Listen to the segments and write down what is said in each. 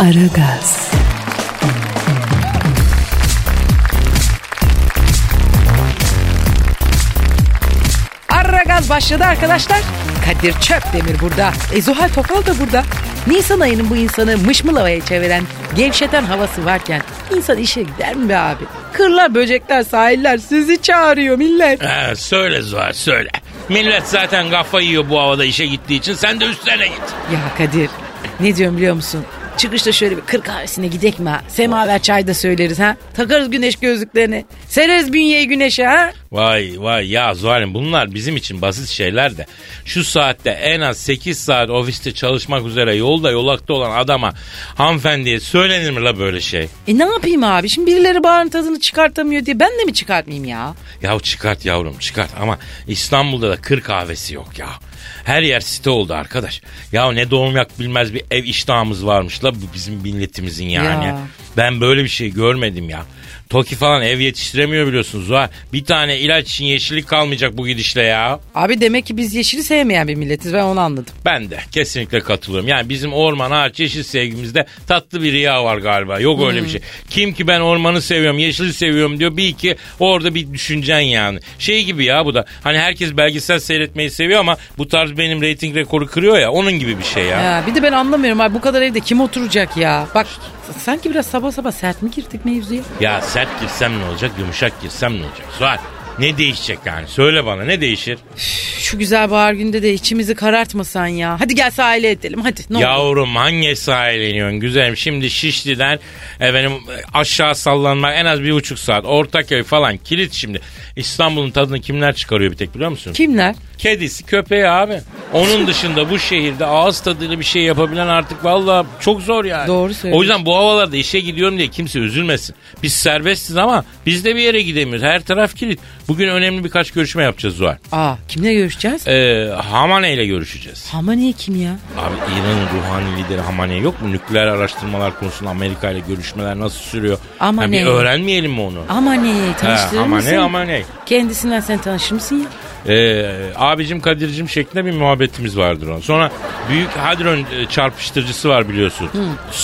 Aragaz, Aragaz başladı arkadaşlar. Kadir Çöpdemir burada. E Zuhal Topal da burada. Nisan ayının bu insanı mışmılavaya çeviren, gevşeten havası varken insan işe gider mi be abi? Kırlar, böcekler, sahiller sizi çağırıyor millet. Ha, söyle Zuhal söyle. Millet zaten kafa yiyor bu havada işe gittiği için sen de üstlerine git. Ya Kadir ne diyorum biliyor musun? Çıkışta şöyle bir kır kahvesine gidek mi ha? Semaver çay da söyleriz ha? Takarız güneş gözlüklerini. Sereriz bünyeyi güneşe ha? Vay vay ya Zuhal'im bunlar bizim için basit şeyler de. Şu saatte en az 8 saat ofiste çalışmak üzere yolda yolakta olan adama hanımefendiye söylenir mi la böyle şey? E ne yapayım abi? Şimdi birileri bağırın tadını çıkartamıyor diye ben de mi çıkartmayayım ya? Ya çıkart yavrum çıkart ama İstanbul'da da kır kahvesi yok ya. Her yer site oldu arkadaş. Ya ne doğum yak bilmez bir ev iştahımız varmış la bu bizim milletimizin yani. Ya. Ben böyle bir şey görmedim ya. Toki falan ev yetiştiremiyor biliyorsunuz ha. Bir tane ilaç için yeşillik kalmayacak bu gidişle ya. Abi demek ki biz yeşili sevmeyen bir milletiz ben onu anladım. Ben de kesinlikle katılıyorum. Yani bizim orman ağaç yeşil sevgimizde tatlı bir riya var galiba. Yok öyle bir şey. Kim ki ben ormanı seviyorum yeşili seviyorum diyor. Bir iki orada bir düşüncen yani. Şey gibi ya bu da. Hani herkes belgesel seyretmeyi seviyor ama bu tarz benim reyting rekoru kırıyor ya. Onun gibi bir şey ya. Ya bir de ben anlamıyorum abi bu kadar evde kim oturacak ya? Bak sanki biraz sabah sabah sert mi girdik mevzuya? Ya sert girsem ne olacak yumuşak girsem ne olacak? Sual ne değişecek yani? Söyle bana ne değişir? Şu güzel bahar günde de içimizi karartmasan ya. Hadi gel sahile edelim hadi ne olur. Yavrum hangi sahile iniyorsun güzelim? Şimdi Şişli'den efendim aşağı sallanmak en az bir buçuk saat. Ortaköy falan kilit şimdi. İstanbul'un tadını kimler çıkarıyor bir tek biliyor musun? Kimler? Kedisi köpeği abi. Onun dışında bu şehirde ağız tadıyla bir şey yapabilen artık valla çok zor yani. Doğru söylüyorsun. O yüzden bu havalarda işe gidiyorum diye kimse üzülmesin. Biz serbestiz ama biz de bir yere gidemiyoruz. Her taraf kilit. Bugün önemli birkaç görüşme yapacağız Zuhal. Aa kimle görüşeceğiz? Ee, Hamane ile görüşeceğiz. Hamani kim ya? Abi İran'ın ruhani lideri Hamane yok mu? Nükleer araştırmalar konusunda Amerika ile görüşmeler nasıl sürüyor? Hamane. Ha, bir öğrenmeyelim mi onu? Hamani Ha, tanıştırır Hamane mısın? Hamane. Kendisinden sen tanışır mısın ya? Ee, abicim Kadir'cim şeklinde bir muhabbetimiz vardır onun. Sonra büyük hadron e, çarpıştırıcısı var biliyorsun.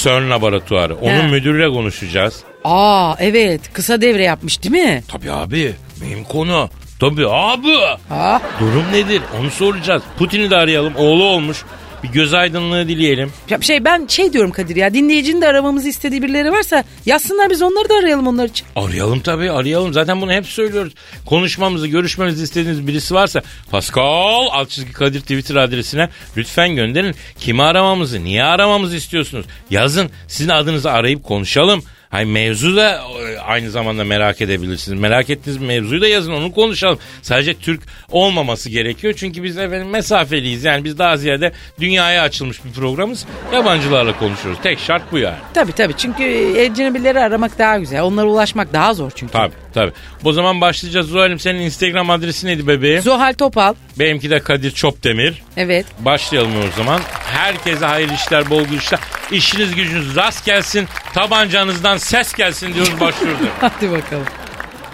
CERN laboratuvarı. Onun He. müdürüyle konuşacağız. Aa evet kısa devre yapmış değil mi? Tabii abi benim konu. Tabii abi. Aa, Durum nedir onu soracağız. Putin'i de arayalım oğlu olmuş. Bir göz aydınlığı dileyelim. ya şey ben şey diyorum Kadir ya dinleyicinin de aramamızı istediği birileri varsa yazsınlar biz onları da arayalım onlar için. Arayalım tabii arayalım. Zaten bunu hep söylüyoruz. Konuşmamızı, görüşmemizi istediğiniz birisi varsa Pascal alt çizgi Kadir Twitter adresine lütfen gönderin. Kimi aramamızı, niye aramamızı istiyorsunuz? Yazın. Sizin adınızı arayıp konuşalım. Hay mevzu da e, aynı zamanda merak edebilirsiniz. Merak ettiğiniz mevzuyu da yazın onu konuşalım. Sadece Türk olmaması gerekiyor. Çünkü biz efendim mesafeliyiz. Yani biz daha ziyade dünyaya açılmış bir programız. Yabancılarla konuşuyoruz. Tek şart bu yani. Tabii tabii çünkü ecnebileri aramak daha güzel. Onlara ulaşmak daha zor çünkü. Tabii tabii. O zaman başlayacağız. Zuhal'im senin Instagram adresi neydi bebeğim? Zuhal Topal. Benimki de Kadir Çopdemir. Evet. Başlayalım o zaman. Herkese hayırlı işler, bol gülüşler. İşiniz gücünüz rast gelsin. Tabancanızdan ses gelsin diyoruz başlıyoruz. Hadi bakalım.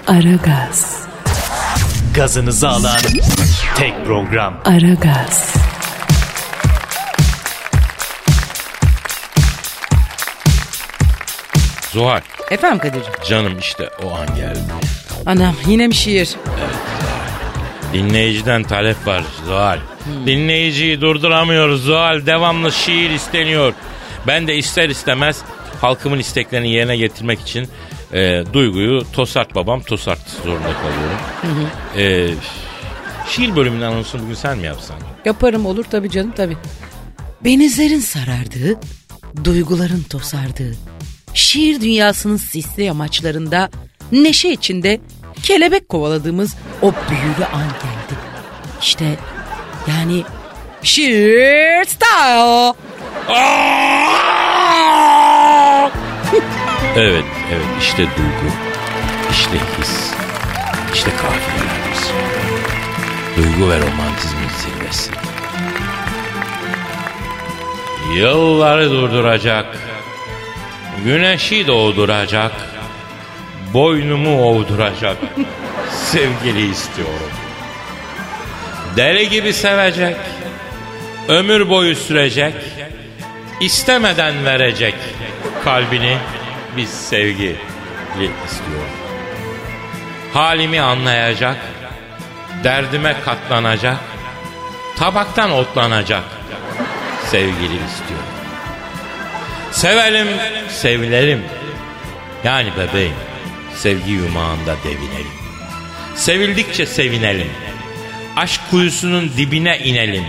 Aragaz, Gazınızı alan tek program. Aragaz, Zuhal Efendim Kadir'cim. canım işte o an geldi. Anam yine mi şiir? Dinleyiciden talep var Zuhal. Dinleyiciyi durduramıyoruz Zuhal. Devamlı şiir isteniyor. Ben de ister istemez halkımın isteklerini yerine getirmek için e, duyguyu tosart babam tosart zorunda kalıyorum. E, şiir bölümünün anonsunu bugün sen mi yapsan? Yaparım olur tabii canım tabii. Benizlerin sarardığı, duyguların tosardığı, şiir dünyasının sisli amaçlarında neşe içinde kelebek kovaladığımız o büyülü an geldi. İşte yani Sheer style. evet, evet işte duygu, işte his, işte kafilelerimiz. Duygu ve romantizmin zirvesi. Yılları durduracak, güneşi doğduracak, boynumu ovduracak sevgili istiyorum. Deli gibi sevecek, ömür boyu sürecek, istemeden verecek kalbini bir sevgili istiyorum. Halimi anlayacak, derdime katlanacak, tabaktan otlanacak sevgili istiyorum. Sevelim, sevilelim. Yani bebeğim, sevgi yumağında devinelim. Sevildikçe sevinelim. Aşk kuyusunun dibine inelim.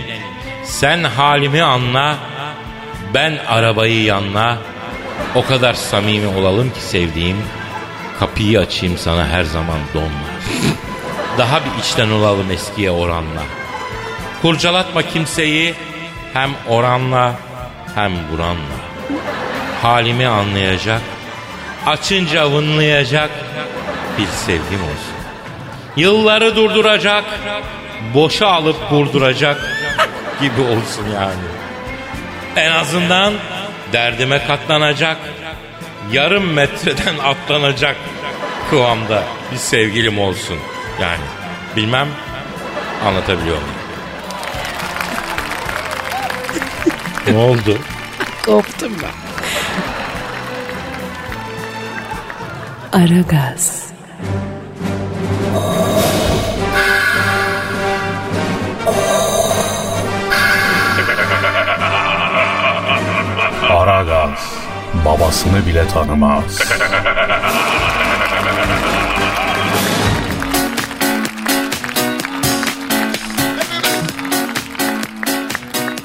Sen halimi anla, ben arabayı yanla. O kadar samimi olalım ki sevdiğim. Kapıyı açayım sana her zaman donma. Daha bir içten olalım eskiye oranla. Kurcalatma kimseyi hem oranla hem buranla. Halimi anlayacak, açınca vınlayacak bir sevgim olsun. Yılları durduracak, boşa alıp vurduracak gibi olsun yani. En azından derdime katlanacak, yarım metreden atlanacak kıvamda bir sevgilim olsun. Yani bilmem anlatabiliyor muyum? ne oldu? Koptum ben. Aragaz, Aragaz babasını bile tanımaz.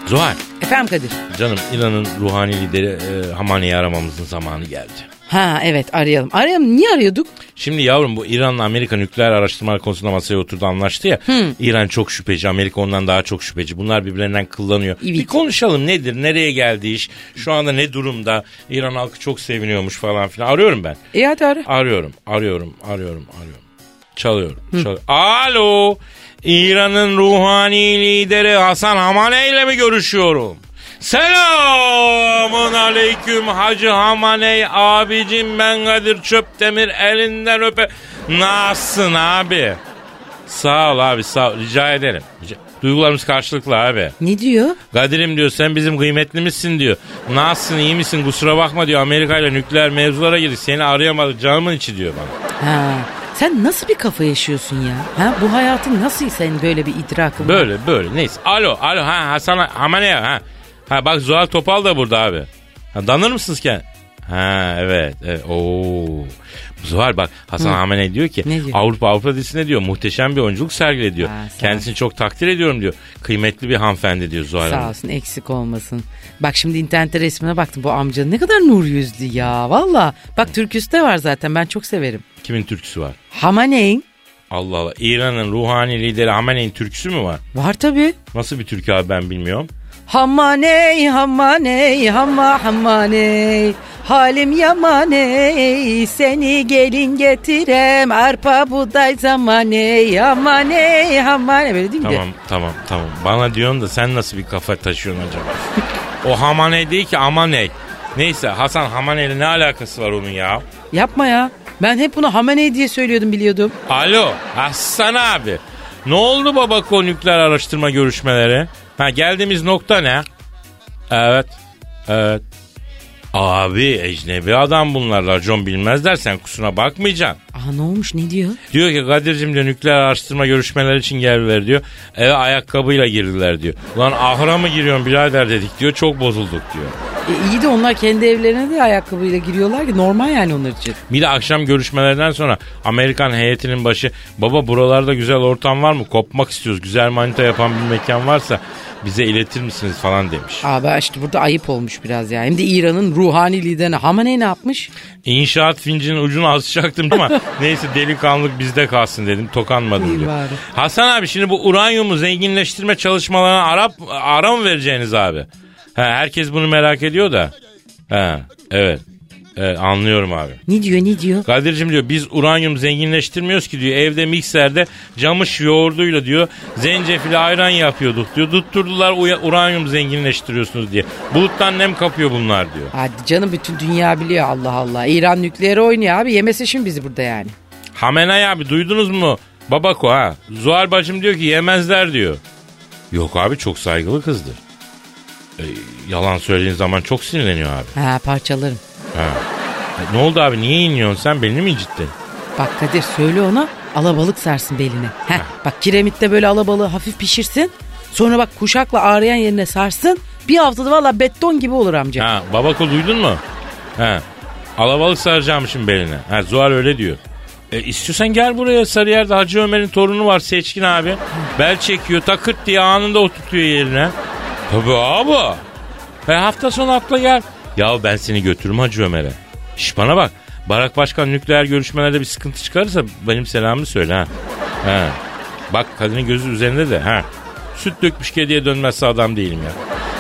Zuhal Efendim Kadir. canım İran'ın ruhani lideri e, Hamaney'i aramamızın zamanı geldi. Ha evet arayalım. Arayalım niye arıyorduk? Şimdi yavrum bu İran'la Amerika nükleer araştırmalar konusunda masaya oturdu anlaştı ya. İran çok şüpheci, Amerika ondan daha çok şüpheci. Bunlar birbirlerinden kıllanıyor. Evet. Bir konuşalım nedir, nereye geldi iş, şu anda ne durumda, İran halkı çok seviniyormuş falan filan. Arıyorum ben. İyi hadi ara. Arıyorum, arıyorum, arıyorum, arıyorum. Çalıyorum, çalıyorum. Alo, İran'ın ruhani lideri Hasan Hamaney ile mi görüşüyorum? Selamun aleyküm Hacı Hamaney abicim ben Kadir Çöptemir elinden öpe. Nasılsın abi? Sağ ol abi sağ ol rica ederim. Rica- Duygularımız karşılıklı abi. Ne diyor? Kadir'im diyor sen bizim kıymetlimizsin diyor. Nasılsın iyi misin kusura bakma diyor Amerika ile nükleer mevzulara girdik seni arayamadık canımın içi diyor bana. Ha. Sen nasıl bir kafa yaşıyorsun ya? Ha bu hayatın nasıl senin böyle bir idrakın var? Böyle böyle neyse. Alo alo ha Hasan Hamane ha. Ha bak Zuhal Topal da burada abi. Ha, danır mısınız ki? Ha evet. evet. Oo. Zuhal bak Hasan Hamane diyor ki Ne diyor? Avrupa Avrupa dizisinde diyor muhteşem bir oyunculuk sergile diyor. Ha, ol. Kendisini çok takdir ediyorum diyor. Kıymetli bir hanımefendi diyor Zuhal Sağ olsun eksik olmasın. Bak şimdi internette resmine baktım bu amca ne kadar nur yüzlü ya valla. Bak türküsü de var zaten ben çok severim. Kimin türküsü var? Hamaneyn Allah Allah. İran'ın ruhani lideri Hamene'nin türküsü mü var? var tabi. Nasıl bir türkü abi ben bilmiyorum. Hamaney hamaney hamma hamaney Halim yamaney seni gelin getirem arpa buğday zamaney hamaney hamaney böyle değil mi? Tamam tamam tamam. Bana diyorsun da sen nasıl bir kafa taşıyorsun acaba? o Hamane değil ki Amaney. Neyse Hasan Hamane ile ne alakası var onun ya? Yapma ya. Ben hep bunu hamaney diye söylüyordum biliyordum. Alo Hasan abi. Ne oldu baba nükleer araştırma görüşmeleri? Ha geldiğimiz nokta ne? Evet. Evet. Abi ecnebi adam bunlar racon bilmezler sen kusura bakmayacaksın. Aa ne olmuş ne diyor? Diyor ki Kadir'cim diyor nükleer araştırma görüşmeleri için geldiler diyor. Eve ayakkabıyla girdiler diyor. Ulan ahıra mı giriyorsun birader dedik diyor çok bozulduk diyor. E, iyi de onlar kendi evlerine de ayakkabıyla giriyorlar ki normal yani onlar için. Bir de akşam görüşmelerden sonra Amerikan heyetinin başı baba buralarda güzel ortam var mı kopmak istiyoruz güzel manita yapan bir mekan varsa bize iletir misiniz falan demiş. Abi işte burada ayıp olmuş biraz ya. Hem de İran'ın ruhani liderine Hamaney ne yapmış? İnşaat fincinin ucunu asacaktım ama neyse delikanlılık bizde kalsın dedim. Tokanmadım diyor. Hasan abi şimdi bu uranyumu zenginleştirme çalışmalarına ara, ara mı vereceğiniz abi? Ha, herkes bunu merak ediyor da. Ha, evet. Evet, anlıyorum abi. Ne diyor ne diyor? Kadir'cim diyor biz uranyum zenginleştirmiyoruz ki diyor. Evde mikserde camış yoğurduyla diyor zencefili ayran yapıyorduk diyor. Tutturdular uya- uranyum zenginleştiriyorsunuz diye. Buluttan nem kapıyor bunlar diyor. Hadi canım bütün dünya biliyor Allah Allah. İran nükleeri oynuyor abi. Yemese şimdi bizi burada yani. Hamenay abi duydunuz mu? Babako ha. Zuhal bacım diyor ki yemezler diyor. Yok abi çok saygılı kızdır. E, yalan söylediğin zaman çok sinirleniyor abi. Ha parçalarım. Ha. Ne oldu abi niye iniyorsun sen belini mi incittin? Bak Kadir söyle ona alabalık sarsın beline. Heh, bak kiremitte böyle alabalığı hafif pişirsin. Sonra bak kuşakla ağrıyan yerine sarsın. Bir haftada valla beton gibi olur amca. Ha babako duydun mu? Ha. Alabalık saracağımışım beline. Ha Zuhal öyle diyor. E, istiyorsan gel buraya Sarıyer'de Hacı Ömer'in torunu var Seçkin abi. Bel çekiyor takırt diye anında oturtuyor yerine. Tabii abi. E, hafta sonu akla gel. Ya ben seni götürürüm Hacı Ömer'e. Şş bana bak. Barak Başkan nükleer görüşmelerde bir sıkıntı çıkarırsa benim selamımı söyle ha. ha. Bak kadının gözü üzerinde de ha. Süt dökmüş kediye dönmezse adam değilim ya.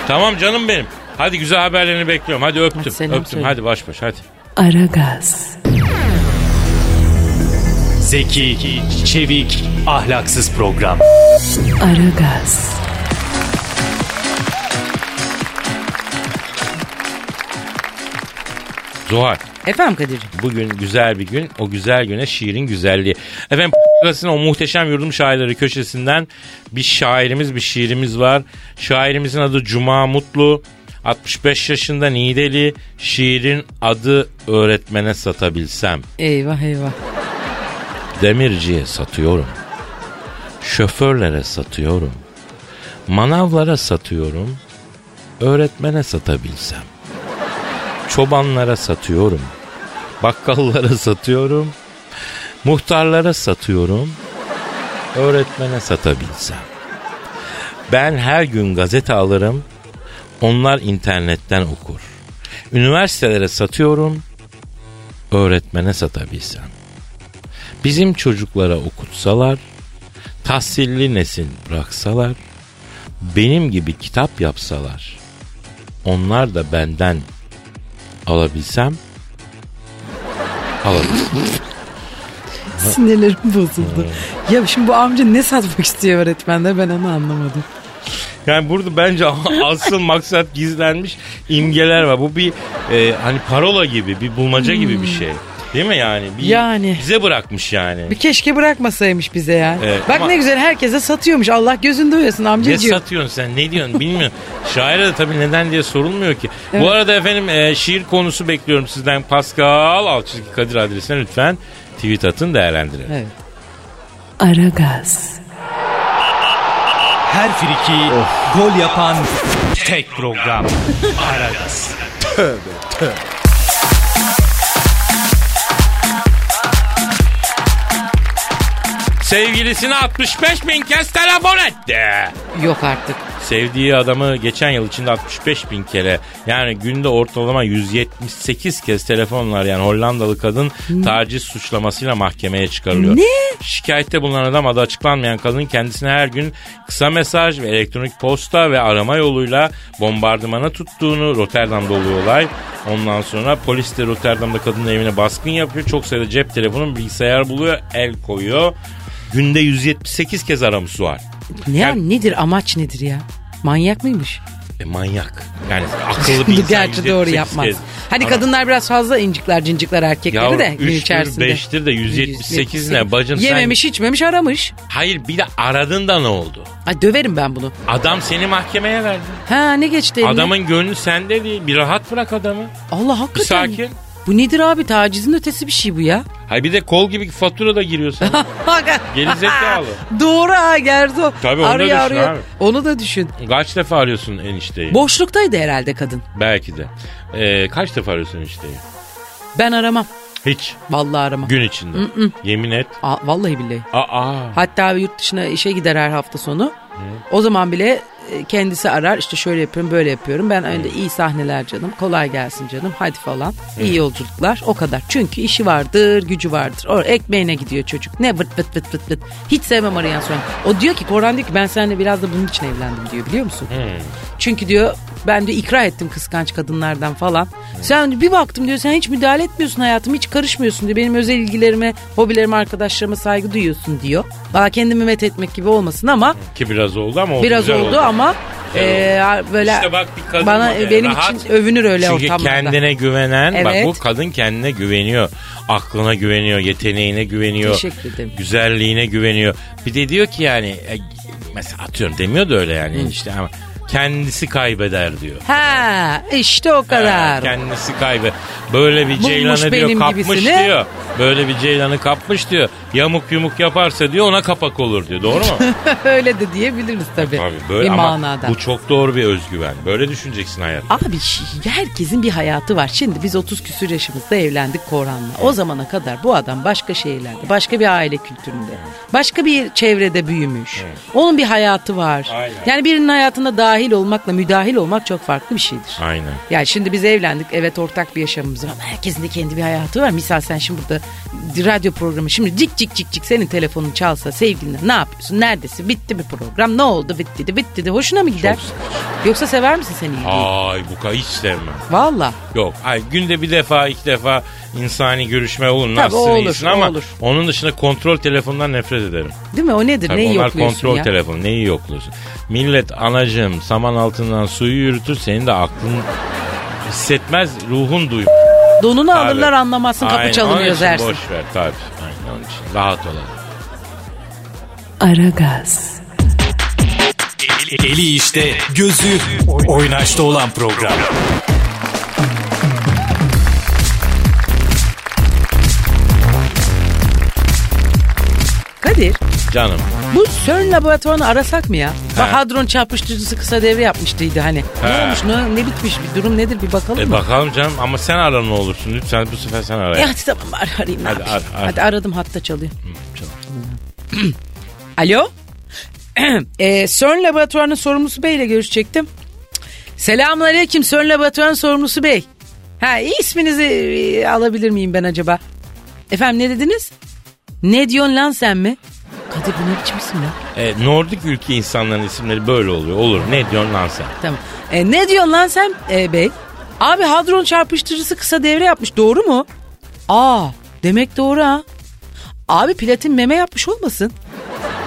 Tamam canım benim. Hadi güzel haberlerini bekliyorum. Hadi öptüm. Hadi öptüm. söyle. Hadi baş baş hadi. Aragaz, Zeki, çevik, ahlaksız program. Aragaz, Zuhal. Efendim Kadir'ciğim. Bugün güzel bir gün. O güzel güne şiirin güzelliği. Efendim o muhteşem yurdum şairleri köşesinden bir şairimiz bir şiirimiz var. Şairimizin adı Cuma Mutlu. 65 yaşında Nideli. Şiirin adı öğretmene satabilsem. Eyvah eyvah. Demirciye satıyorum. Şoförlere satıyorum. Manavlara satıyorum. Öğretmene satabilsem. Çobanlara satıyorum. Bakkallara satıyorum. Muhtarlara satıyorum. Öğretmene satabilsem. Ben her gün gazete alırım. Onlar internetten okur. Üniversitelere satıyorum. Öğretmene satabilsem. Bizim çocuklara okutsalar, tahsilli nesil bıraksalar, benim gibi kitap yapsalar, onlar da benden alabilsem, alabilsem. Sinirlerim bozuldu. ya şimdi bu amca ne satmak istiyor öğretmenler ben onu anlamadım. Yani burada bence asıl maksat gizlenmiş imgeler var. Bu bir e, hani parola gibi, bir bulmaca gibi bir şey. Değil mi yani? Bir, Yani. Bize bırakmış yani. Bir keşke bırakmasaymış bize ya. Evet, Bak ama- ne güzel herkese satıyormuş. Allah gözünde uyasın Ne amcacığım. satıyorsun sen ne diyorsun bilmiyorum. Şaire de tabii neden diye sorulmuyor ki. Evet. Bu arada efendim e, şiir konusu bekliyorum sizden. Pascal Alçızgi Kadir adresine lütfen tweet atın değerlendirelim. Evet. Aragaz, Her friki gol yapan tek program. Aragaz. Sevgilisine 65 bin kez telefon etti. Yok artık. Sevdiği adamı geçen yıl içinde 65 bin kere yani günde ortalama 178 kez telefonlar yani Hollandalı kadın taciz suçlamasıyla mahkemeye çıkarılıyor. Ne? Şikayette bulunan adam adı açıklanmayan kadın kendisine her gün kısa mesaj ve elektronik posta ve arama yoluyla bombardımana tuttuğunu Rotterdam'da oluyor olay. Ondan sonra polis de Rotterdam'da kadının evine baskın yapıyor. Çok sayıda cep telefonu bilgisayar buluyor el koyuyor. Günde 178 kez aramış var. Ne Yani- nedir amaç nedir ya? Manyak mıymış? E, manyak. Yani akıllı bir insan. Gerçi doğru 178 yapmaz. kez. Hadi Ama- kadınlar biraz fazla incikler cincikler erkekleri Yavrum de gün 3'tür içerisinde. 5'tir de 178 ne bacım sen... Yememiş içmemiş aramış. Hayır bir de aradın da ne oldu? Ay döverim ben bunu. Adam seni mahkemeye verdi. Ha ne geçti eline? Adamın gönlü sende değil. Bir rahat bırak adamı. Allah hakikaten. Bir sakin. Bu nedir abi tacizin ötesi bir şey bu ya. Hayır bir de kol gibi fatura da giriyor sana. Gerizekalı. Doğru ha Gerzo. Tabii, onu da Arıyor, düşün arıyor. abi. Onu da düşün. Kaç defa arıyorsun enişteyi? Boşluktaydı herhalde kadın. Belki de. Ee, kaç defa arıyorsun enişteyi? Ben aramam. Hiç. Vallahi aramam. Gün içinde. Yemin et. Aa, vallahi billahi. Aa. Hatta yurt dışına işe gider her hafta sonu. O zaman bile kendisi arar işte şöyle yapıyorum böyle yapıyorum. Ben öyle iyi sahneler canım kolay gelsin canım hadi falan. İyi yolculuklar o kadar. Çünkü işi vardır gücü vardır. O ekmeğine gidiyor çocuk. Ne vıt vıt vıt vıt vıt. Hiç sevmem arayan sonra. O diyor ki Korhan diyor ki ben seninle biraz da bunun için evlendim diyor biliyor musun? Çünkü diyor ben de ikra ettim kıskanç kadınlardan falan. Sen bir baktım diyor sen hiç müdahale etmiyorsun hayatıma hiç karışmıyorsun diyor. Benim özel ilgilerime, hobilerime, arkadaşlarıma saygı duyuyorsun diyor. Valla kendimi met etmek gibi olmasın ama Ki biraz oldu ama oldu, biraz güzel oldu, ama Güzel e, böyle İşte bak bir kadın bana modeli, benim rahat. için övünür öyle Çünkü ortamlarda. kendine güvenen bak Evet. bu kadın kendine güveniyor. Aklına güveniyor, yeteneğine güveniyor. Teşekkür ederim. Güzelliğine güveniyor. Bir de diyor ki yani e, mesela atıyorum demiyor da öyle yani işte ama kendisi kaybeder diyor. Ha işte o kadar. Ha, kendisi kaybı. Böyle bir Bulmuş ceylanı diyor kapmış gibisini. diyor. Böyle bir ceylanı kapmış diyor. Yamuk yumuk yaparsa diyor ona kapak olur diyor. Doğru mu? öyle de diyebiliriz tabii. Tabii böyle bir ama manada. bu çok doğru bir özgüven. Böyle düşüneceksin hayat. Abi herkesin bir hayatı var. Şimdi biz 30 küsür yaşımızda evlendik Korhan'la. O zamana kadar bu adam başka şehirlerde, başka bir aile kültüründe, başka bir çevrede büyümüş. Onun bir hayatı var. Aynen. Yani birinin hayatına dahil olmakla müdahil olmak çok farklı bir şeydir. Aynen. Yani şimdi biz evlendik. Evet ortak bir yaşamımız var ama herkesin de kendi bir hayatı var. Misal sen şimdi burada radyo programı şimdi cik cik cik cik senin telefonun çalsa sevgilinle ne yapıyorsun? Neredesin? Bitti mi program? Ne oldu? Bitti de bitti de. Hoşuna mı gider? Çok. Yoksa sever misin sen ilgiyi? Ay bu kadar hiç sevmem. Valla. Yok. Ay günde bir defa iki defa insani görüşme olur. Tabii, o olur, iyisin ama olur. onun dışında kontrol telefonundan nefret ederim. Değil mi? O nedir? Tabii Neyi onlar yokluyorsun kontrol ya? telefonu. Neyi yokluyorsun? Millet anacığım saman altından suyu yürütür. Senin de aklın hissetmez. Ruhun duymaz. Donunu Tabii. alırlar anlamazsın kapı Aynen, çalınıyor onun için dersin. Boş ver tabii. Aynen onun için. Rahat olalım. Aragaz, Eli işte, gözü oynaşta olan program. Kadir Canım. Bu CERN laboratuvarını arasak mı ya? Bak hadron çarpıştırıcısı kısa devre yapmıştıydı hani. Ne He. olmuş ne, ne bitmiş bir durum nedir bir bakalım E mı? bakalım canım ama sen ara ne olursun lütfen bu sefer sen ara. E hadi tamam ar arayayım ne Hadi yapayım? ar, ar. Hadi aradım hatta çalıyor. Alo? e, CERN laboratuvarının sorumlusu beyle görüşecektim. Selamun aleyküm CERN laboratuvarının sorumlusu bey. Ha isminizi e, alabilir miyim ben acaba? Efendim ne dediniz? Ne diyorsun lan sen mi? Kadir bu ne biçim isim lan? E, Nordik ülke insanların isimleri böyle oluyor. Olur ne diyorsun lan sen? Tamam. E, ne diyorsun lan sen e, bey? Abi hadron çarpıştırıcısı kısa devre yapmış doğru mu? Aa demek doğru ha. Abi platin meme yapmış olmasın?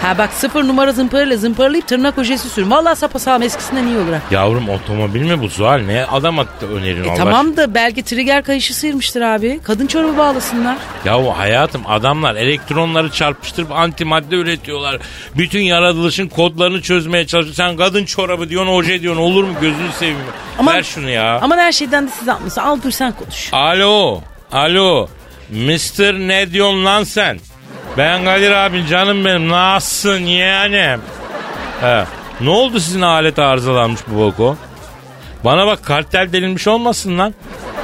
Ha bak sıfır numara zımparayla zımparalayıp tırnak ojesi sürün. Valla sapasağlam eskisinden iyi olur ha. Yavrum otomobil mi bu Zuhal? Ne adam attı önerin E Allah tamam da belki trigger kayışı sıyırmıştır abi. Kadın çorabı bağlasınlar. Ya hayatım adamlar elektronları çarpıştırıp antimadde üretiyorlar. Bütün yaratılışın kodlarını çözmeye çalışıyor. Sen kadın çorabı diyorsun, oje diyorsun. Olur mu gözünü seveyim. Aman- Ver şunu ya. Aman her şeyden de siz anlıyorsun. Al dur sen konuş. Alo, alo. Mister ne diyorsun lan sen? Ben Kadir abin canım benim. Nasılsın yeğenim? He. Ne oldu sizin alet arızalanmış bu boko? Bana bak kartel delinmiş olmasın lan.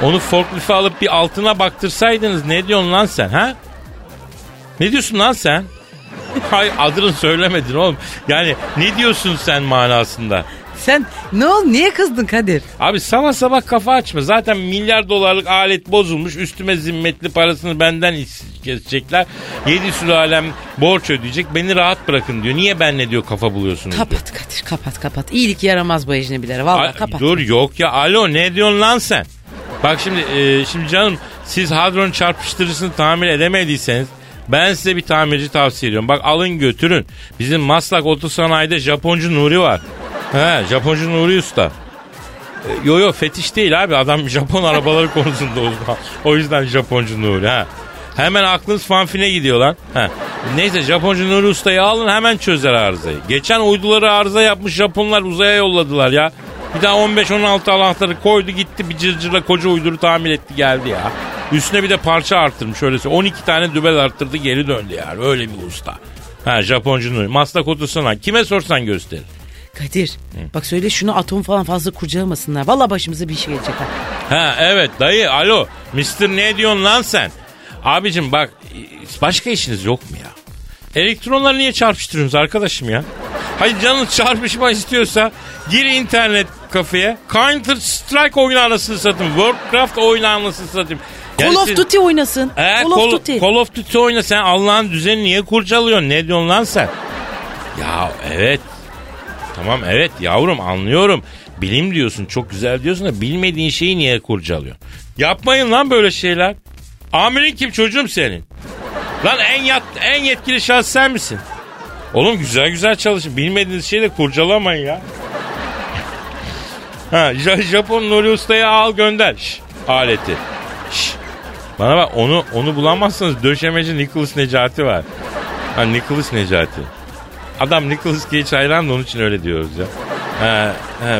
Onu forklifte alıp bir altına baktırsaydınız ne diyorsun lan sen ha? Ne diyorsun lan sen? Hay adını söylemedin oğlum. Yani ne diyorsun sen manasında? Sen ne ol niye kızdın Kadir? Abi sabah sabah kafa açma. Zaten milyar dolarlık alet bozulmuş. Üstüme zimmetli parasını benden kesecekler. Yedi sülalem borç ödeyecek. Beni rahat bırakın diyor. Niye benle diyor kafa buluyorsunuz diyor. Kapat Kadir kapat kapat. İyilik yaramaz bu ecnebilere. Valla kapat. Dur yok ya. Alo ne diyorsun lan sen? Bak şimdi e, şimdi canım siz hadron çarpıştırıcısını tamir edemediyseniz ben size bir tamirci tavsiye ediyorum. Bak alın götürün. Bizim Maslak Otosanayi'de Japoncu Nuri var. He Japoncu Nuri Usta. E, Yo yo fetiş değil abi adam Japon arabaları konusunda uzman. O yüzden Japoncu Nuri ha. Hemen aklınız fanfine gidiyor lan. Ha. Neyse Japoncu Nuri Usta'yı alın hemen çözer arızayı. Geçen uyduları arıza yapmış Japonlar uzaya yolladılar ya. Bir daha 15-16 anahtarı koydu gitti bir cırcırla koca uyduru tamir etti geldi ya. Üstüne bir de parça arttırmış öylesi. 12 tane dübel arttırdı geri döndü yani. Öyle bir usta. Ha Japoncu Nuri. Maslak Otosanayi. Kime sorsan gösterir. Kadir bak söyle şunu atom falan fazla kurcalamasınlar. Valla başımıza bir şey gelecek ha. Ha evet dayı alo. Mister ne diyorsun lan sen? Abicim bak başka işiniz yok mu ya? Elektronları niye çarpıştırıyorsunuz arkadaşım ya? Hayır canınız çarpışma istiyorsa gir internet kafeye. Counter Strike oyunu anasını satayım. Warcraft oyunu anasını satayım. Call of siz- Duty oynasın. Ee, Call of Duty. Call of Duty oyna sen Allah'ın düzeni niye kurcalıyorsun? Ne diyorsun lan sen? Ya evet. Tamam evet yavrum anlıyorum. Bilim diyorsun çok güzel diyorsun da bilmediğin şeyi niye kurcalıyorsun? Yapmayın lan böyle şeyler. Amirin kim çocuğum senin? Lan en yat, en yetkili şahıs sen misin? Oğlum güzel güzel çalışın. Bilmediğiniz şeyi de kurcalamayın ya. Ha, Ja- Japon Nuri Usta'ya al gönder. Şş, aleti. Şş. Bana bak onu onu bulamazsanız döşemeci Nicholas Necati var. Ha Nicholas Necati. Adam Nicholas Cage hayran da onun için öyle diyoruz ya. Ha, ha.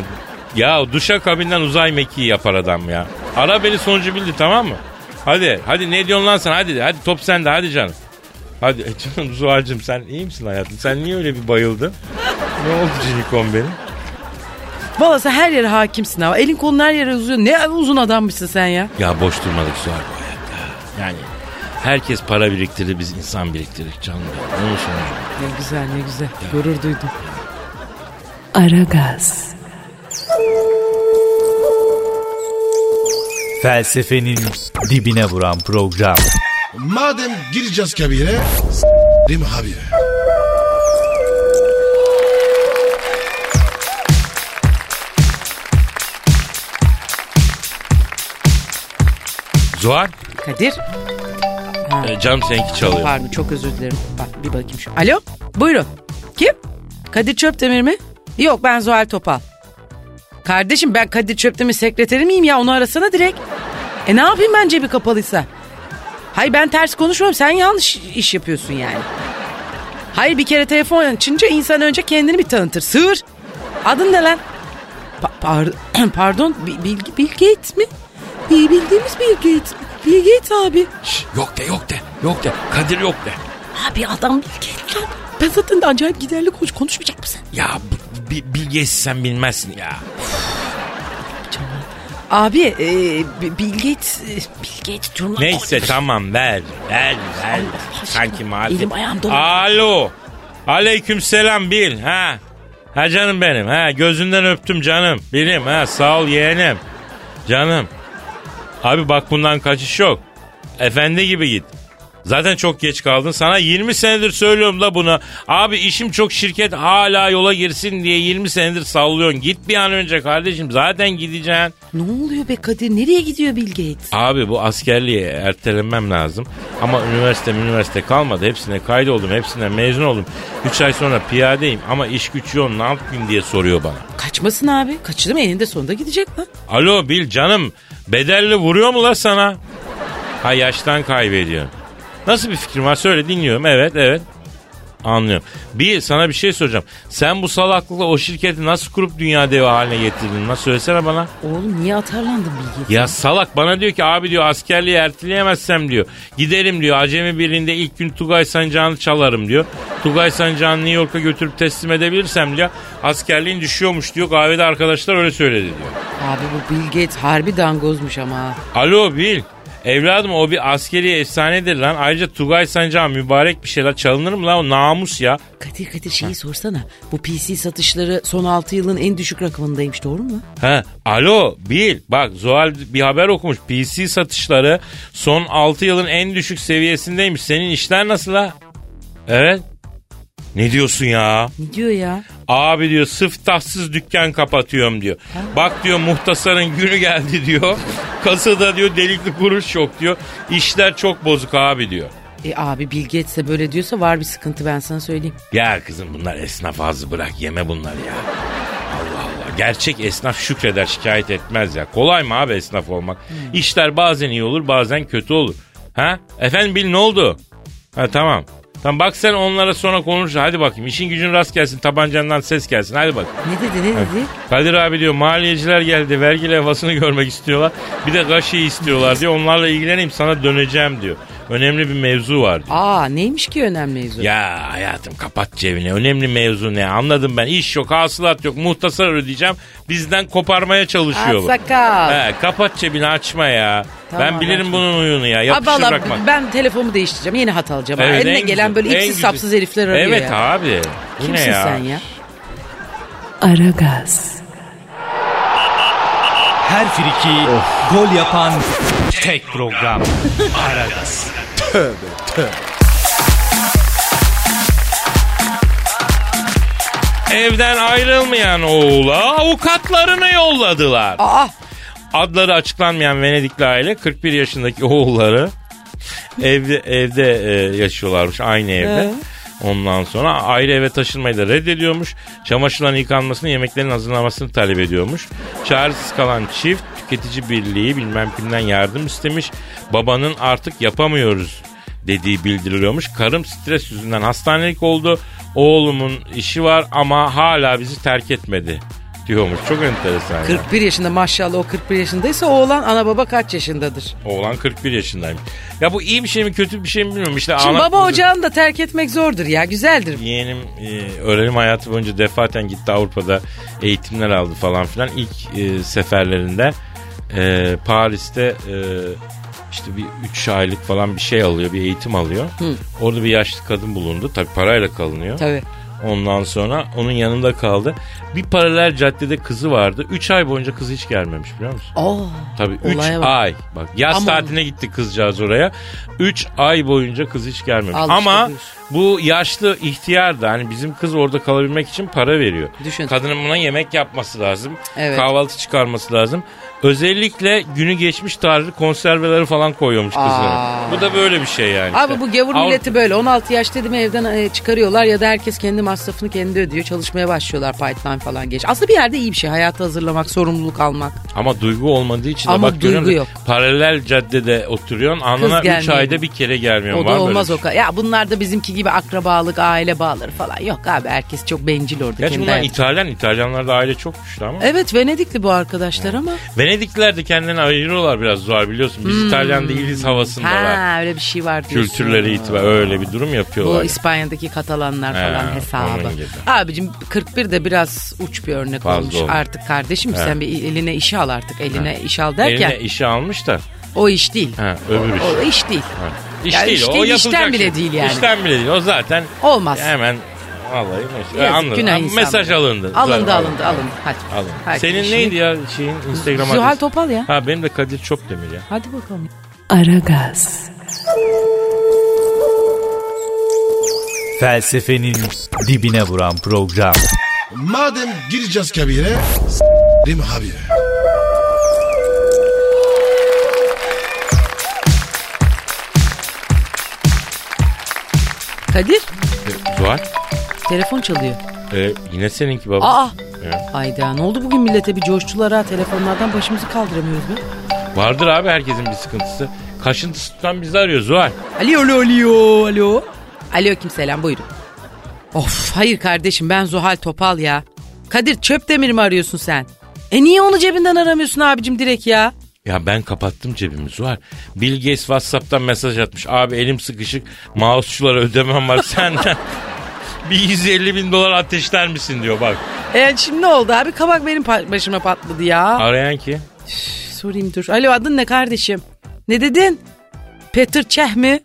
Ya duşa kabinden uzay mekiği yapar adam ya. Ara beni sonucu bildi tamam mı? Hadi hadi ne diyorsun lan sen hadi hadi top sende hadi canım. Hadi e, canım Zuhal'cığım sen iyi misin hayatım? Sen niye öyle bir bayıldın? Ne oldu Cinikon benim? Valla sen her yere hakimsin ha. Elin kolun her yere uzuyor. Ne uzun adammışsın sen ya. Ya boş durmadık Zuhal bu hayatta. Yani herkes para biriktirdi biz insan biriktirdik canım. Onun sonucu. Ne güzel ne güzel. Gurur duydum. Aragaz, Felsefenin dibine vuran program. Madem gireceğiz kabire s**rim abi. Zuhal Kadir. E, canım seninki çalıyor. pardon çok özür dilerim. Bak bir bakayım şu. Alo buyurun. Kim? Kadir Çöptemir mi? Yok ben Zuhal Topal. Kardeşim ben Kadir Çöptemir sekreteri miyim ya onu arasana direkt. E ne yapayım ben cebi kapalıysa? Hayır ben ters konuşmuyorum sen yanlış iş yapıyorsun yani. Hayır bir kere telefon açınca insan önce kendini bir tanıtır. Sığır. Adın ne lan? Pa- par- pardon Bi- Bilgi Bill Gates mi? Bi- Bildiğimiz Bill Gates. Bill Gates abi. Şş, yok de yok de yok de Kadir yok de. Abi adam Bill Gates lan. Ben zaten de acayip giderli konuş konuşmayacak mısın? Ya b- bi- bilgesi sen bilmezsin ya. Abi e, Bi- Bill Gates Bill Gates diyorum lan. Neyse tamam ver ver ver. Sanki madem. Elim ayağım dolu. Alo. Aleyküm selam Bil. Ha. Ha canım benim. Ha gözünden öptüm canım. Bilim. Ha sağ ol yeğenim. Canım. Abi bak bundan kaçış yok. Efendi gibi git. Zaten çok geç kaldın. Sana 20 senedir söylüyorum da bunu. Abi işim çok şirket hala yola girsin diye 20 senedir sallıyorsun. Git bir an önce kardeşim. Zaten gideceksin. Ne oluyor be Kadir? Nereye gidiyor Bill Gates? Abi bu askerliği ertelemem lazım. Ama üniversite üniversite kalmadı. Hepsine kaydoldum. Hepsinden mezun oldum. 3 ay sonra piyadeyim ama iş güç yoğun ne yapayım diye soruyor bana. Kaçmasın abi. Kaçırdı mı eninde sonunda gidecek lan. Alo Bil canım bedelli vuruyor mu la sana? Ha yaştan kaybediyorsun. Nasıl bir fikrin var söyle dinliyorum. Evet evet. Anlıyorum. Bir sana bir şey soracağım. Sen bu salaklıkla o şirketi nasıl kurup dünya devi haline getirdin? Nasıl söylesene bana. Oğlum niye atarlandın Bill Gates? Ya salak bana diyor ki abi diyor askerliği erteleyemezsem diyor. Giderim diyor Acemi birliğinde ilk gün Tugay Sancağı'nı çalarım diyor. Tugay Sancağı'nı New York'a götürüp teslim edebilirsem diyor. Askerliğin düşüyormuş diyor. Kahvede arkadaşlar öyle söyledi diyor. Abi bu Bill Gates harbi dangozmuş ama. Alo Bill. Evladım o bir askeri efsanedir lan. Ayrıca Tugay Sancağı mübarek bir şeyler çalınır mı lan o namus ya. Kadir Kadir şeyi sorsana. Bu PC satışları son 6 yılın en düşük rakamındaymış doğru mu? He, alo Bill bak Zuhal bir haber okumuş. PC satışları son 6 yılın en düşük seviyesindeymiş. Senin işler nasıl ha? Evet. Ne diyorsun ya? Ne diyor ya? Abi diyor sıftahtsız dükkan kapatıyorum diyor. Bak diyor muhtasarın günü geldi diyor. Kasada diyor delikli kuruş yok diyor. İşler çok bozuk abi diyor. E abi Bill Gates de böyle diyorsa var bir sıkıntı ben sana söyleyeyim. Ya kızım bunlar esnaf ağzı bırak yeme bunlar ya. Allah Allah. Gerçek esnaf şükreder şikayet etmez ya. Kolay mı abi esnaf olmak? İşler bazen iyi olur bazen kötü olur. Ha? Efendim Bil ne oldu? Ha tamam. Tamam bak sen onlara sonra konuşuruz. Hadi bakayım işin gücün rast gelsin tabancandan ses gelsin. Hadi bak. Ne dedi ne dedi? Kadir abi diyor maliyeciler geldi vergi levhasını görmek istiyorlar. Bir de kaşeyi istiyorlar diyor. Onlarla ilgileneyim sana döneceğim diyor. Önemli bir mevzu var diyor. Aa neymiş ki önemli mevzu? Ya hayatım kapat cebini. Önemli mevzu ne? Anladım ben. İş yok, hasılat yok. Muhtasar ödeyeceğim. Bizden koparmaya çalışıyor bu. Sakal. He, kapat cebini açma ya. Tamam, ben bilirim açma. bunun uyunu ya. Yapışır valla bırakma. ben telefonumu değiştireceğim. Yeni hat alacağım. Evet, Eline en gelen güzel, böyle en ipsiz güzel. sapsız herifler arıyor Evet ya. abi. Bu Kimsin ne ya? sen ya? Aragaz, Her friki gol yapan tek program. Aragaz. Evden ayrılmayan oğula avukatlarını yolladılar. Aa Adları açıklanmayan Venedikli aile 41 yaşındaki oğulları evde evde e, yaşıyorlarmış aynı evde. Ondan sonra ayrı eve taşınmayı da reddediyormuş. Çamaşırların yıkanmasını, yemeklerin hazırlanmasını talep ediyormuş. Çaresiz kalan çift tüketici birliği bilmem kimden yardım istemiş. Babanın artık yapamıyoruz dediği bildiriliyormuş. Karım stres yüzünden hastanelik oldu. Oğlumun işi var ama hala bizi terk etmedi diyormuş. Çok enteresan. ya. 41 yaşında maşallah o 41 yaşındaysa oğlan ana baba kaç yaşındadır? Oğlan 41 yaşındaymış. Ya bu iyi bir şey mi kötü bir şey mi bilmiyorum. İşte Şimdi ana- baba ocağını da terk etmek zordur ya güzeldir. Yeğenim e, öğrenim hayatı boyunca defaten gitti Avrupa'da eğitimler aldı falan filan. İlk e, seferlerinde e, Paris'te e, işte bir 3 aylık falan bir şey alıyor, bir eğitim alıyor. Orada bir yaşlı kadın bulundu. Tabii parayla kalınıyor. Tabii. Ondan sonra onun yanında kaldı. Bir paralel caddede kızı vardı. 3 ay boyunca kızı hiç gelmemiş biliyor musun? Oo. Tabii 3 Olaya bak. ay. Bak yaz Aman. tatiline gitti kızcağız oraya. 3 ay boyunca kız hiç gelmemiş. Al işte Ama buyur. bu yaşlı ihtiyar da hani bizim kız orada kalabilmek için para veriyor. Düşün. Kadının buna yemek yapması lazım. Evet. Kahvaltı çıkarması lazım. Özellikle günü geçmiş tarihli konserveleri falan koyuyormuş kızlara. Bu da böyle bir şey yani. Abi işte. bu gavur Avrupa- milleti böyle 16 yaş dedim evden e, çıkarıyorlar ya da herkes kendi masrafını kendi ödüyor. Çalışmaya başlıyorlar pipeline falan geç. Aslında bir yerde iyi bir şey hayatı hazırlamak, sorumluluk almak. Ama duygu olmadığı için de Ama bak görüyorum duygu yok. Paralel caddede oturuyorsun. Anına 3 gelmiyor. ayda bir kere gelmiyor. O Var da öyle olmaz bir o şey? kadar. Ya bunlar da bizimki gibi akrabalık, aile bağları falan. Yok abi herkes çok bencil orada. Gerçi bunlar hayatı. İtalyan. İtalyanlarda aile çok güçlü ama. Evet Venedikli bu arkadaşlar ama. Venedikliler de kendilerini ayırıyorlar biraz zor biliyorsun. Biz İtalyan değiliz havasındalar. Hmm. Ha öyle bir şey var diyorsun. Kültürleri itibar öyle bir durum yapıyorlar. Bu İspanya'daki Katalanlar He, falan onun hesabı. Abicim 41 de biraz uç bir örnek Fazla olmuş. oldu. Artık kardeşim sen bir eline işi al artık. Eline iş al derken Eline işi almış da. o iş değil. Ha, öbür iş. O iş değil. Ha. İş Ya değil iş o değil, işten bile şey. değil yani. İşten bile değil o zaten Olmaz. hemen vallahi Yazık, anladım. günah Ha, insanlar. Mesaj alındı. Alındı Zaten alındı alındı. Hadi. Alındı. Herkes Senin işini- neydi ya şeyin Instagram Zuhal adresi? Topal ya. Ha benim de Kadir Çopdemir ya. Hadi bakalım. Aragaz, Felsefenin dibine vuran program. Madem gireceğiz kabire s**rim abi. Kadir E, Zuhal telefon çalıyor. e, yine seninki baba. Aa. Ya. Hayda ne oldu bugün millete bir coştular ha telefonlardan başımızı kaldıramıyoruz be. Vardır abi herkesin bir sıkıntısı. Kaşıntısı tutan bizi arıyor Zuhal. Alo alo alo alo. Aleyküm selam buyurun. Of hayır kardeşim ben Zuhal Topal ya. Kadir Çöpdemir mi arıyorsun sen? E niye onu cebinden aramıyorsun abicim direkt ya? Ya ben kapattım cebimi Zuhal. Bill Gates Whatsapp'tan mesaj atmış. Abi elim sıkışık mouse'çulara ödemem var senden. bir 150 bin dolar ateşler misin diyor bak. E şimdi ne oldu abi kabak benim başıma patladı ya. Arayan ki. Sorayım dur. Alo adın ne kardeşim? Ne dedin? Peter Çeh mi?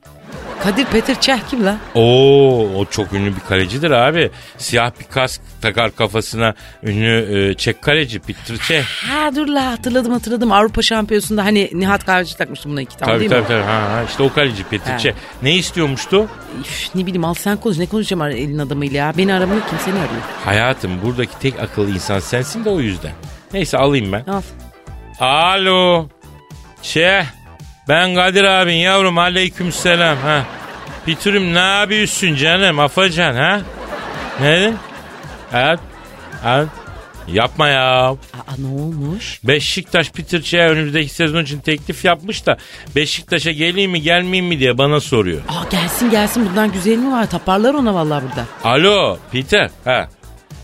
Kadir Peter Çeh kim la? Oo o çok ünlü bir kalecidir abi. Siyah bir kask takar kafasına ünlü e, Çek kaleci Peter Çeh. Ha dur la hatırladım hatırladım. Avrupa Şampiyonası'nda hani Nihat Kahveci takmıştı buna iki tane Tabii değil tabii mi? tabii. Ha, ha, işte o kaleci Peter Ha. Çeh. Ne istiyormuştu? Üf, ne bileyim al sen konuş. Ne konuşacağım elin adamıyla ya? Beni aramıyor kim seni arıyor. Hayatım buradaki tek akıllı insan sensin de o yüzden. Neyse alayım ben. Al. Alo. Şey ben Kadir abin yavrum aleyküm selam ha. Bitürüm ne yapıyorsun canım afacan ha? Ne dedin? Evet. Evet. Yapma ya. Aa ne olmuş? Beşiktaş Peter önümüzdeki sezon için teklif yapmış da Beşiktaş'a geleyim mi gelmeyeyim mi diye bana soruyor. Aa gelsin gelsin bundan güzel mi var? Taparlar ona vallahi burada. Alo Peter. Ha.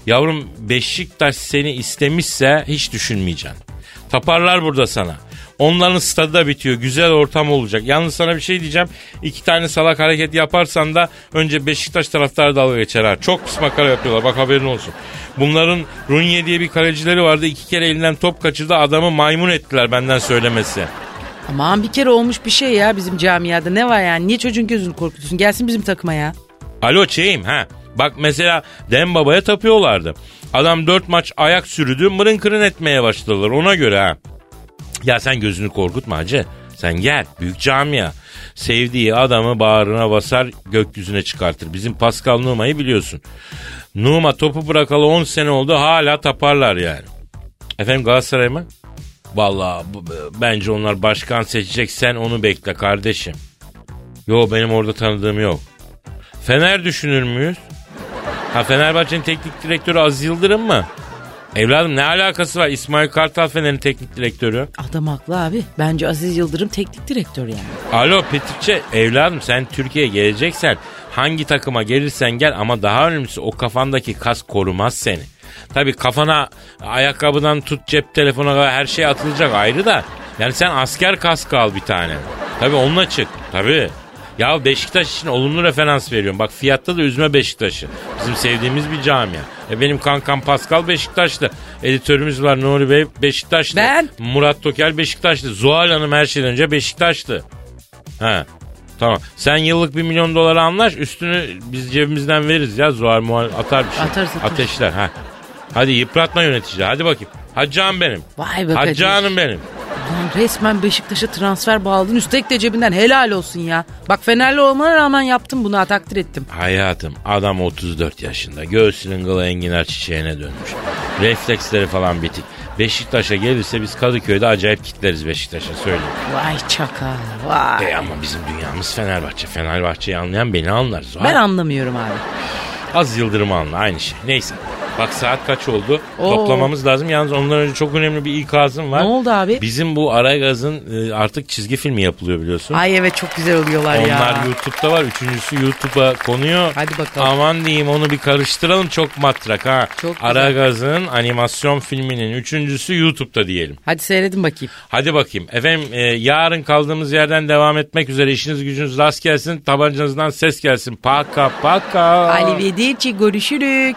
Yavrum Beşiktaş seni istemişse hiç düşünmeyeceksin. Taparlar burada sana. Onların stadı da bitiyor. Güzel ortam olacak. Yalnız sana bir şey diyeceğim. İki tane salak hareket yaparsan da önce Beşiktaş taraftarı dalga geçer ha. Çok pis makara yapıyorlar. Bak haberin olsun. Bunların Runye diye bir kalecileri vardı. İki kere elinden top kaçırdı. Adamı maymun ettiler benden söylemesi. Aman bir kere olmuş bir şey ya bizim camiada. Ne var yani? Niye çocuğun gözünü korkutuyorsun? Gelsin bizim takıma ya. Alo Çeyim ha. Bak mesela Dem Baba'ya tapıyorlardı. Adam dört maç ayak sürüdü mırın kırın etmeye başladılar ona göre ha. Ya sen gözünü korkutma hacı. Sen gel büyük camia. Sevdiği adamı bağrına basar gökyüzüne çıkartır. Bizim Pascal Numa'yı biliyorsun. Numa topu bırakalı 10 sene oldu hala taparlar yani. Efendim Galatasaray mı? Bu- bence onlar başkan seçecek sen onu bekle kardeşim. Yo benim orada tanıdığım yok. Fener düşünür müyüz? Ha Fenerbahçe'nin teknik direktörü Aziz Yıldırım mı? Evladım ne alakası var? İsmail Kartal Fener'in teknik direktörü. Adam haklı abi. Bence Aziz Yıldırım teknik direktör yani. Alo Petrikçe evladım sen Türkiye'ye geleceksen hangi takıma gelirsen gel ama daha önemlisi o kafandaki kas korumaz seni. Tabi kafana ayakkabıdan tut cep telefona kadar her şey atılacak ayrı da yani sen asker kaskı al bir tane. Tabi onunla çık tabi. Ya Beşiktaş için olumlu referans veriyorum. Bak fiyatta da üzme Beşiktaş'ı. Bizim sevdiğimiz bir camia. E benim kankam Pascal Beşiktaşlı. Editörümüz var Nuri Bey Beşiktaşlı. Ben? Murat Tokel Beşiktaşlı. Zuhal Hanım her şeyden önce Beşiktaşlı. He. Tamam. Sen yıllık bir milyon dolara anlaş. Üstünü biz cebimizden veririz ya. Zuhal muhal atar bir şey. Atarız, atarız. Ateşler. Ha. Hadi yıpratma yöneticiler. Hadi bakayım. Hacı canım benim. Vay be Hacı Kadir. canım benim. Ulan resmen Beşiktaş'a transfer bağladın. Üstelik de cebinden helal olsun ya. Bak Fenerli olmana rağmen yaptım bunu ha, takdir ettim. Hayatım adam 34 yaşında. Göğsünün gılı enginar çiçeğine dönmüş. Refleksleri falan bitik. Beşiktaş'a gelirse biz Kadıköy'de acayip kitleriz Beşiktaş'a söyleyeyim. Vay çakal vay. E ama bizim dünyamız Fenerbahçe. Fenerbahçe'yi anlayan beni anlar. Zuhal. Ben anlamıyorum abi. Az Yıldırım anla aynı şey. Neyse. Bak saat kaç oldu? Oo. Toplamamız lazım. Yalnız ondan önce çok önemli bir ikazım var. Ne oldu abi? Bizim bu Aragaz'ın e, artık çizgi filmi yapılıyor biliyorsun. Ay evet çok güzel oluyorlar ya. Onlar YouTube'da var. Üçüncüsü YouTube'a konuyor. Hadi bakalım. Aman diyeyim onu bir karıştıralım. Çok matrak ha. Çok. Aragaz'ın animasyon filminin üçüncüsü YouTube'da diyelim. Hadi seyredin bakayım. Hadi bakayım. Efendim e, yarın kaldığımız yerden devam etmek üzere. İşiniz gücünüz rast gelsin. Tabancanızdan ses gelsin. Paka paka. Ali Vedici görüşürük.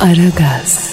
Aragaz.